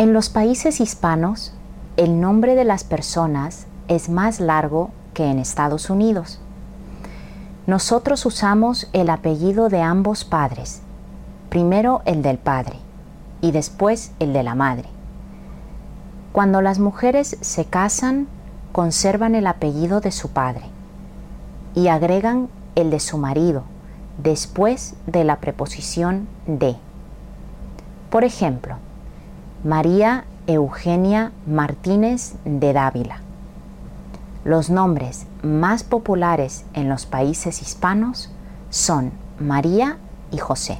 En los países hispanos, el nombre de las personas es más largo que en Estados Unidos. Nosotros usamos el apellido de ambos padres, primero el del padre y después el de la madre. Cuando las mujeres se casan, conservan el apellido de su padre y agregan el de su marido después de la preposición de. Por ejemplo, María Eugenia Martínez de Dávila. Los nombres más populares en los países hispanos son María y José.